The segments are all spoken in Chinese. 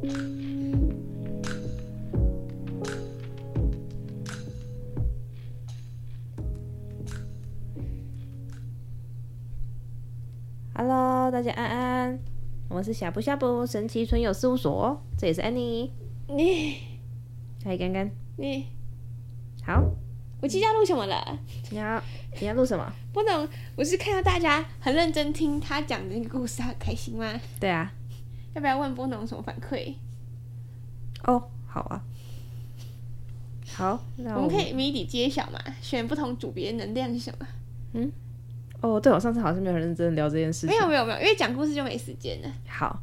Hello，大家安安，我们是小布小布神奇存有事务所，这也是安妮，你，嗨，干干，你，好，我今天要录什么了？你要你要录什么？不能，我是看到大家很认真听他讲的那个故事，他很开心吗？对啊，要不要问波农什么反馈？哦，好啊，好，那我，们可以谜底揭晓嘛？选不同组别能量是什么？嗯。哦，对，我上次好像没有很认真聊这件事情。没有没有没有，因为讲故事就没时间了。好，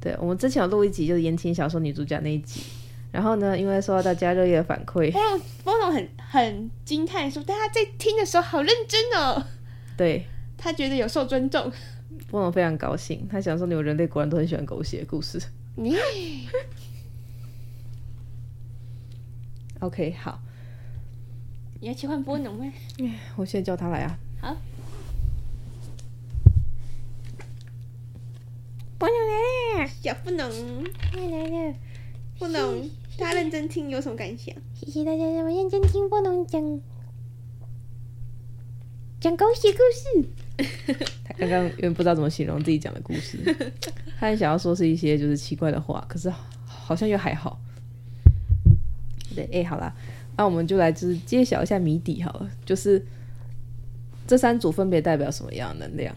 对，我们之前有录一集，就是言情小说女主角那一集。然后呢，因为受到大家热烈的反馈，波农波农很很惊叹说，大家在听的时候好认真哦。对，他觉得有受尊重。波农非常高兴，他想说，你们人类果然都很喜欢狗血的故事。你 OK，好。你要切换波农吗？我现在叫他来啊。好。波农来了，小波农来了，波农，大家认真听有什么感想？谢谢大家这么认真听波农讲讲狗血故事。他刚刚因为不知道怎么形容自己讲的故事，他很想要说是一些就是奇怪的话，可是好像又还好。对，哎、欸，好啦，那我们就来就是揭晓一下谜底好了，就是这三组分别代表什么样的能量？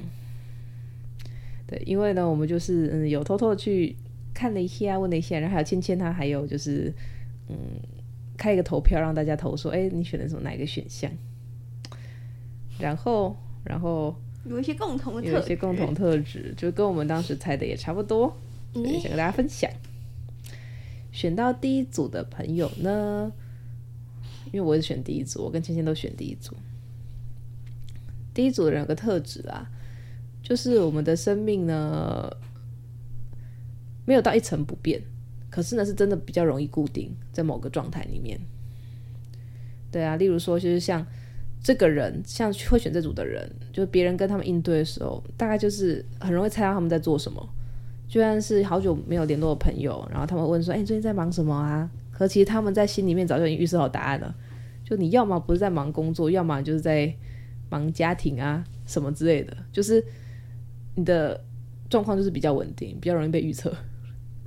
对，因为呢，我们就是嗯，有偷偷的去看了一下，问了一下，然后还有芊芊她还有就是嗯，开一个投票让大家投说，哎，你选的什么哪一个选项？然后，然后有一些共同的特，有一些共同特质，就跟我们当时猜的也差不多，嗯，想跟大家分享。选到第一组的朋友呢，因为我是选第一组，我跟芊芊都选第一组。第一组的人有个特质啊。就是我们的生命呢，没有到一成不变，可是呢，是真的比较容易固定在某个状态里面。对啊，例如说，就是像这个人，像会选这组的人，就是别人跟他们应对的时候，大概就是很容易猜到他们在做什么。就算是好久没有联络的朋友，然后他们问说：“哎，你最近在忙什么啊？”可其实他们在心里面早就已经预设好答案了。就你要么不是在忙工作，要么就是在忙家庭啊什么之类的，就是。你的状况就是比较稳定，比较容易被预测，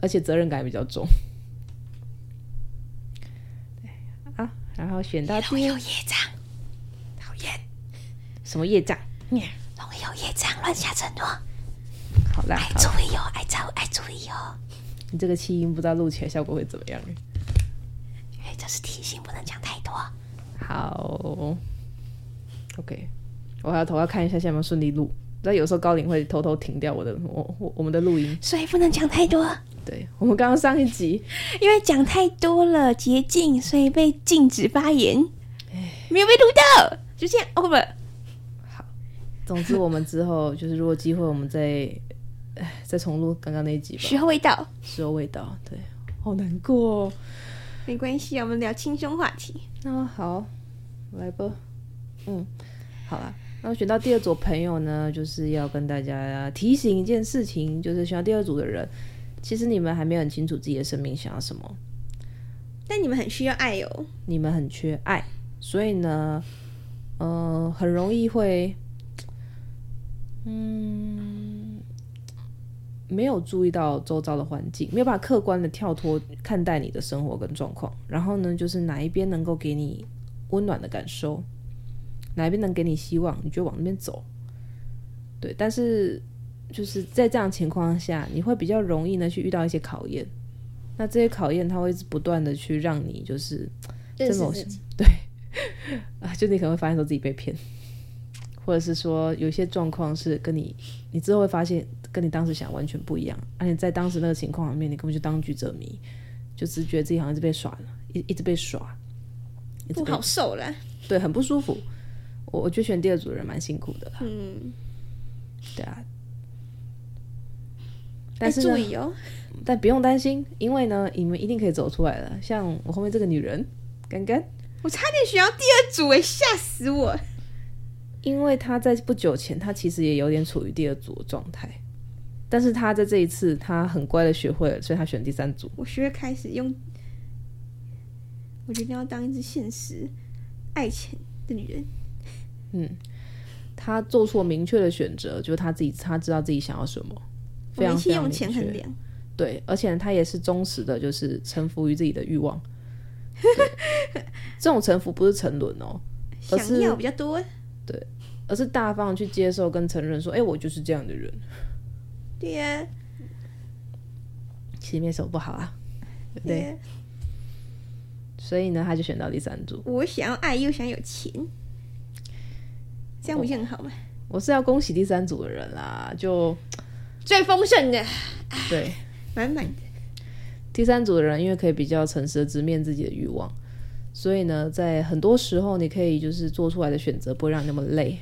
而且责任感也比较重。对啊，然后选到容易有业障，讨厌。什么业障？容易有业障，乱下承诺。好啦，爱注意哦，爱照爱注意哦。你这个气音不知道录起来效果会怎么样？因为这是提醒，不能讲太多。好，OK，我还要头要看一下，现在有没有顺利录。那有时候高龄会偷偷停掉我的我我我们的录音，所以不能讲太多。对，我们刚刚上一集因为讲太多了捷径，所以被禁止发言，没有被录到，就这样。哦不不，好。总之我们之后就是如果机会，我们再再重录刚刚那一集吧。时候未到，时候未到，对，好难过。没关系，我们聊轻松话题。那好，来吧。嗯，好了。然后选到第二组朋友呢，就是要跟大家提醒一件事情，就是选到第二组的人，其实你们还没有很清楚自己的生命想要什么，但你们很需要爱哦，你们很缺爱，所以呢，呃，很容易会，嗯，没有注意到周遭的环境，没有办法客观的跳脱看待你的生活跟状况，然后呢，就是哪一边能够给你温暖的感受。哪一边能给你希望，你就往那边走。对，但是就是在这样情况下，你会比较容易呢去遇到一些考验。那这些考验，它会一直不断的去让你就是这种 对啊，就你可能会发现说自己被骗，或者是说有些状况是跟你你之后会发现跟你当时想完全不一样，而且在当时那个情况里面，你根本就当局者迷，就只觉得自己好像是被耍了，一一直被耍，不好受了，对，很不舒服。我我觉得选第二组的人蛮辛苦的啦，嗯，对啊，但是呢，注意哦，但不用担心，因为呢，你们一定可以走出来的。像我后面这个女人，干干，我差点选到第二组诶，吓死我！因为他在不久前，他其实也有点处于第二组的状态，但是他在这一次，他很乖的学会了，所以他选第三组。我学会开始用，我决定要当一只现实、爱钱的女人。嗯，他做出明确的选择，就是他自己，他知道自己想要什么，非常。用钱衡量。对，而且他也是忠实的，就是臣服于自己的欲望。这种臣服不是沉沦哦，而是想要比较多。对。而是大方去接受跟承认，说：“哎、欸，我就是这样的人。”对呀、啊，其实没什么不好啊，对所以呢，他就选到第三组。我想要爱，又想有钱，这样不是很好吗？我是要恭喜第三组的人啦，就最丰盛的，对，满满的。第三组的人，因为可以比较诚实的直面自己的欲望，所以呢，在很多时候，你可以就是做出来的选择不会让你那么累。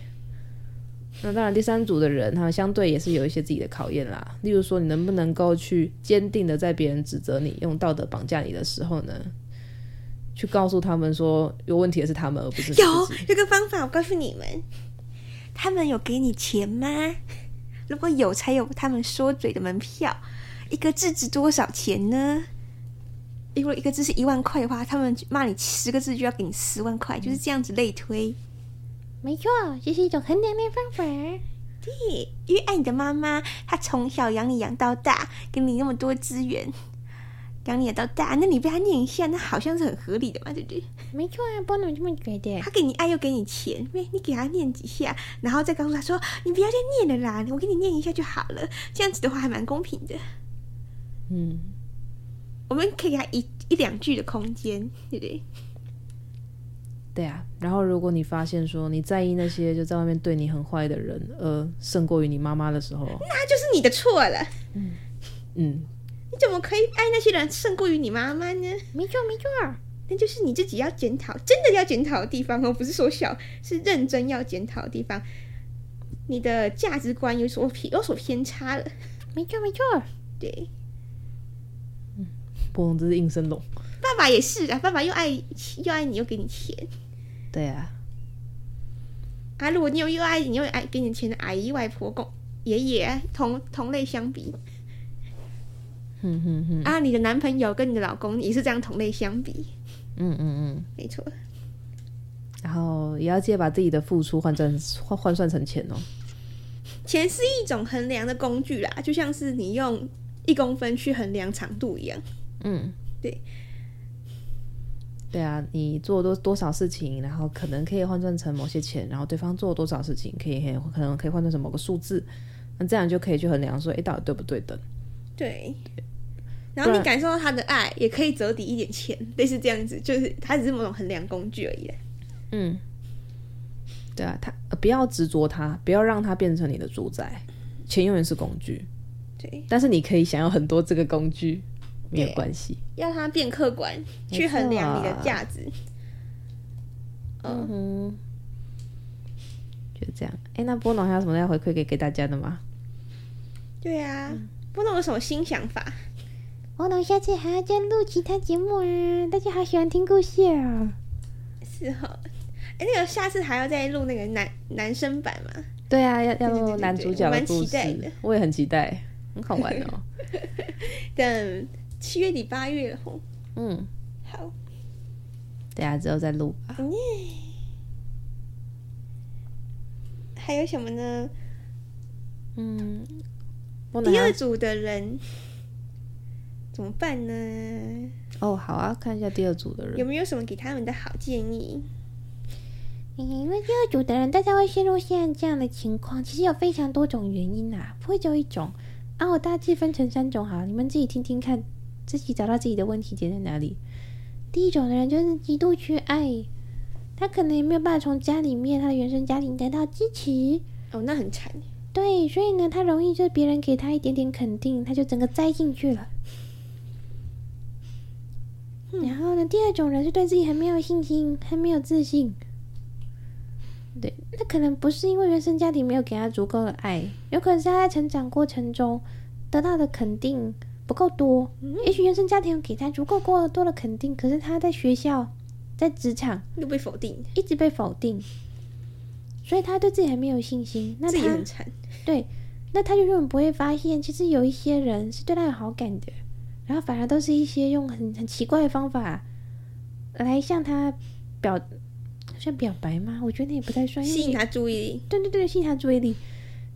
那当然，第三组的人他相对也是有一些自己的考验啦。例如说，你能不能够去坚定的在别人指责你、用道德绑架你的时候呢，去告诉他们说有问题的是他们，而不是。有这个方法，我告诉你们，他们有给你钱吗？如果有，才有他们说嘴的门票。一个字值多少钱呢？如果一个字是一万块的话，他们骂你十个字就要给你十万块，就是这样子类推。没错，这是一种衡量的方法。对，因为爱你的妈妈，她从小养你养到大，给你那么多资源，养你养到大，那你被她念一下，那好像是很合理的嘛，对不对？没错啊，不能这么觉得。他给你爱又给你钱，你你给他念几下，然后再告诉他说：“你不要再念了啦，我给你念一下就好了。”这样子的话还蛮公平的。嗯，我们可以给他一一两句的空间，对不对？对啊，然后如果你发现说你在意那些就在外面对你很坏的人，呃，胜过于你妈妈的时候，那就是你的错了。嗯嗯，你怎么可以爱那些人胜过于你妈妈呢？没错没错，那就是你自己要检讨，真的要检讨的地方哦，不是说小，是认真要检讨的地方。你的价值观有所偏有所偏差了。没错没错，对，嗯，不能只是应声龙。爸爸也是啊，爸爸又爱又爱你，又给你钱。对啊，啊，如果你有又爱你又爱给你钱的阿姨、外婆、公爷爷同同类相比，嗯嗯嗯，啊，你的男朋友跟你的老公也是这样同类相比，嗯嗯嗯，没错。然后也要记得把自己的付出换成换换算成钱哦。钱是一种衡量的工具啦，就像是你用一公分去衡量长度一样。嗯，对。对啊，你做多多少事情，然后可能可以换算成某些钱，然后对方做多少事情，可以可能可以换算成某个数字，那这样就可以去衡量说，哎，到底对不对等？对。然后你感受到他的爱，也可以折抵一点钱，类似这样子，就是它只是某种衡量工具而已。嗯，对啊，他不要执着他，不要让他变成你的主宰，钱永远是工具。对。但是你可以想要很多这个工具。没有关系，要他变客观去衡量你的价值。嗯哼，就这样。哎，那波农还有什么要回馈给给大家的吗？对啊，波农有什么新想法？波农下次还要再录其他节目啊！大家好喜欢听故事啊。是哈，哎，那个下次还要再录那个男男生版吗？对啊，要要录男主角的故事，蛮期待的。我也很期待，很好玩哦。等。七月底八月后，嗯，好，等下之后再录吧。嗯，还有什么呢？嗯，第二组的人怎么办呢？哦，好啊，看一下第二组的人有没有什么给他们的好建议？嗯，因为第二组的人，大家会陷入现在这样的情况，其实有非常多种原因啊，不会只有一种。啊，我大致分成三种，好，你们自己听听看。自己找到自己的问题点在哪里。第一种的人就是极度缺爱，他可能也没有办法从家里面他的原生家庭得到支持。哦，那很惨。对，所以呢，他容易就是别人给他一点点肯定，他就整个栽进去了。嗯。然后呢，第二种人是对自己很没有信心，很没有自信。对，那可能不是因为原生家庭没有给他足够的爱，有可能是他在成长过程中得到的肯定。不够多，也许原生家庭给他足够过多的肯定，可是他在学校、在职场又被否定，一直被否定，所以他对自己还没有信心。那他自己很惨。对，那他就永远不会发现，其实有一些人是对他有好感的，然后反而都是一些用很很奇怪的方法来向他表，算表白吗？我觉得那也不太算，吸引他注意力。对对对，吸引他注意力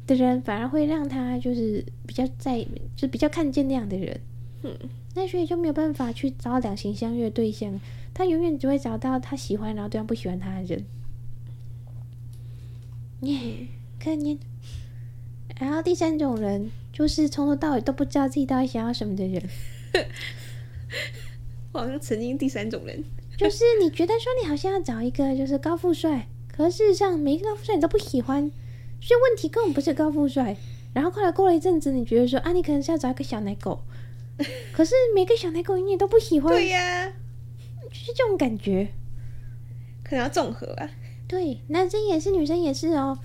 的人，反而会让他就是比较在，就比较看见那样的人。嗯，那所以就没有办法去找两情相悦的对象，他永远只会找到他喜欢，然后对方不喜欢他的人。耶、yeah，可怜。然后第三种人就是从头到尾都不知道自己到底想要什么的人。我好像曾经第三种人，就是你觉得说你好像要找一个就是高富帅，可是事实上每一个高富帅你都不喜欢，所以问题根本不是高富帅。然后后来过了一阵子，你觉得说啊，你可能是要找一个小奶狗，可是每个小奶狗你也都不喜欢。对呀、啊，就是这种感觉，可能要综合啊。对，男生也是，女生也是哦。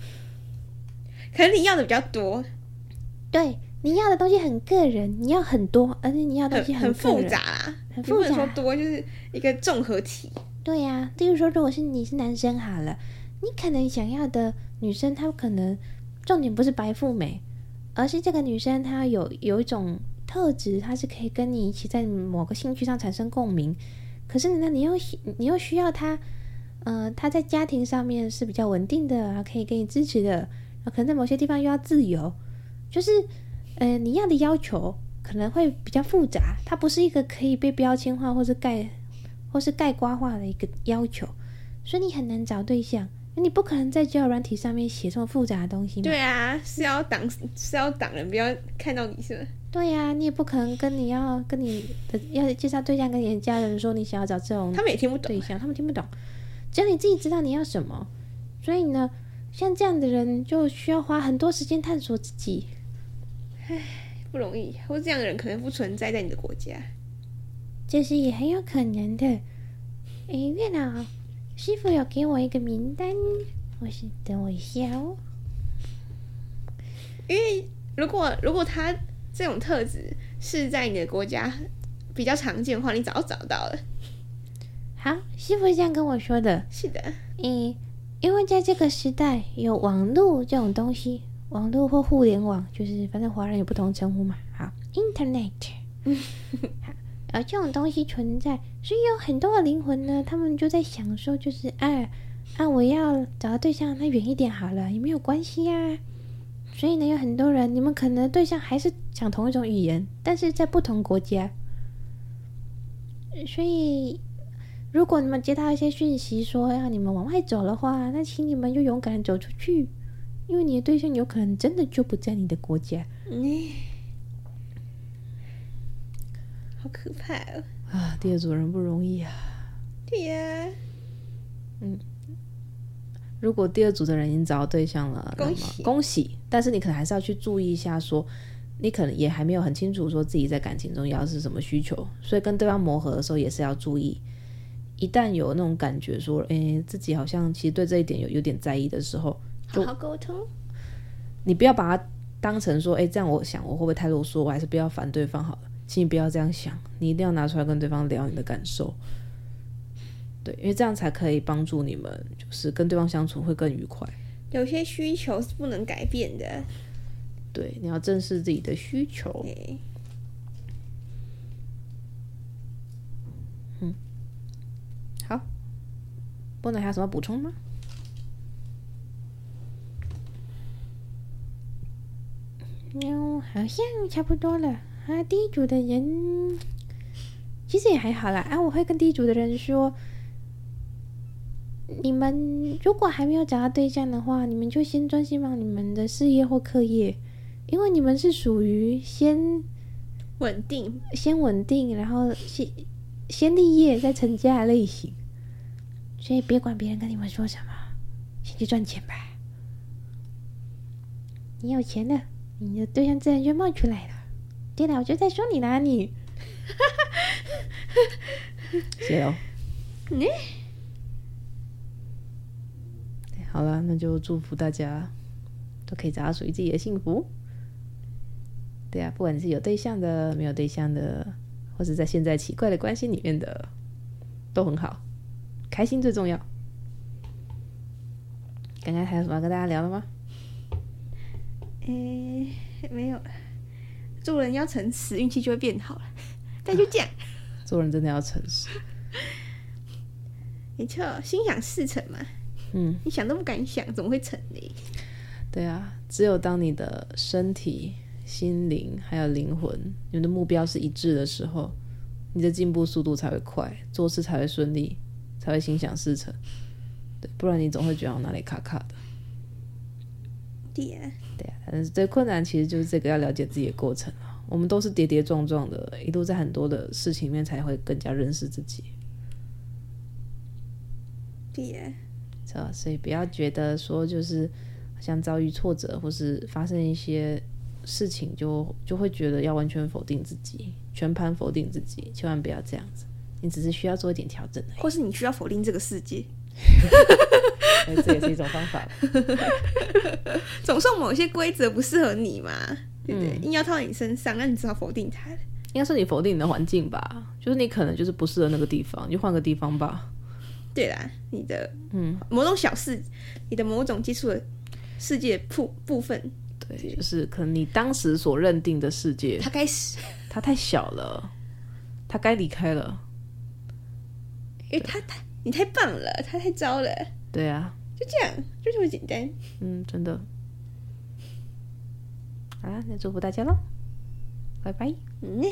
可能你要的比较多，对，你要的东西很个人，你要很多，而且你要的东西很，很复杂啦，很复杂。说多就是一个综合体。对呀、啊，例如说，如果是你是男生好了，你可能想要的女生，她可能重点不是白富美，而是这个女生她有有一种特质，她是可以跟你一起在某个兴趣上产生共鸣。可是呢，你又你又需要她，呃，她在家庭上面是比较稳定的，可以给你支持的。可能在某些地方又要自由，就是，呃，你要的要求可能会比较复杂，它不是一个可以被标签化或是盖或是盖瓜化的一个要求，所以你很难找对象。你不可能在交友软体上面写这么复杂的东西嘛？对啊，是要挡是要挡人不要看到你是吧？对呀、啊，你也不可能跟你要跟你的要介绍对象跟你的家人说你想要找这种，他们也听不懂对象，他们听不懂，只要你自己知道你要什么，所以呢。像这样的人就需要花很多时间探索自己，唉，不容易。或这样的人可能不存在在你的国家，这是也很有可能的。哎，月老师傅有给我一个名单，我是等我一下哦。因为如果如果他这种特质是在你的国家比较常见的话，你早就找到了。好，师傅是这样跟我说的。是的，嗯。因为在这个时代，有网络这种东西，网络或互联网，就是反正华人有不同称呼嘛。好，Internet，好，而这种东西存在，所以有很多的灵魂呢，他们就在想说，就是哎，啊，我要找个对象，那远一点好了，也没有关系呀。所以呢，有很多人，你们可能对象还是讲同一种语言，但是在不同国家，所以。如果你们接到一些讯息说要你们往外走的话，那请你们就勇敢走出去，因为你的对象有可能真的就不在你的国家。好可怕哦！啊，第二组人不容易啊。对呀，嗯，如果第二组的人已经找到对象了，恭喜恭喜！但是你可能还是要去注意一下说，说你可能也还没有很清楚说自己在感情中要是什么需求，所以跟对方磨合的时候也是要注意。一旦有那种感觉，说，诶，自己好像其实对这一点有有点在意的时候，好好沟通。你不要把它当成说，诶，这样我想我会不会太啰嗦？我还是不要烦对方好了。请你不要这样想，你一定要拿出来跟对方聊你的感受。对，因为这样才可以帮助你们，就是跟对方相处会更愉快。有些需求是不能改变的。对，你要正视自己的需求。嗯，好不能还有什么补充吗？哟，好像差不多了啊。第一组的人其实也还好啦。啊，我会跟第一组的人说：你们如果还没有找到对象的话，你们就先专心忙你们的事业或课业，因为你们是属于先稳定、先稳定，然后先先立业再成家的类型。所以别管别人跟你们说什么，先去赚钱吧。你有钱了，你的对象自然就冒出来了。对了，我就在说你哪里。谢喽。你好了，那就祝福大家都可以找到属于自己的幸福。对啊，不管你是有对象的、没有对象的，或者在现在奇怪的关系里面的，都很好。开心最重要。刚刚还有什么要跟大家聊的吗？哎，诶，没有了。做人要诚实，运气就会变好了。但就这样，做人真的要诚实。没错，心想事成嘛。嗯，你想都不敢想，怎么会成呢？对啊，只有当你的身体、心灵还有灵魂，你们的目标是一致的时候，你的进步速度才会快，做事才会顺利，才会心想事成。对，不然你总会觉得我哪里卡卡的。对啊，对啊，但是最困难其实就是这个要了解自己的过程啊。我们都是跌跌撞撞的，一路在很多的事情里面才会更加认识自己。对啊？所以不要觉得说就是。像遭遇挫折或是发生一些事情就，就就会觉得要完全否定自己，全盘否定自己，千万不要这样子。你只是需要做一点调整，或是你需要否定这个世界，这也是一种方法。总算某些规则不适合你嘛，对不对？嗯、硬要套在你身上，那你只好否定它。应该是你否定你的环境吧，就是你可能就是不适合那个地方，你就换个地方吧。对啦，你的嗯某种小事，你的某种接触的。世界部部分，对，就是可能你当时所认定的世界，它该死，他太小了，它该离开了，因为它太你太棒了他太糟了。对啊。就这样就这么简单。嗯真的。好了那祝福大家喽拜拜。嗯。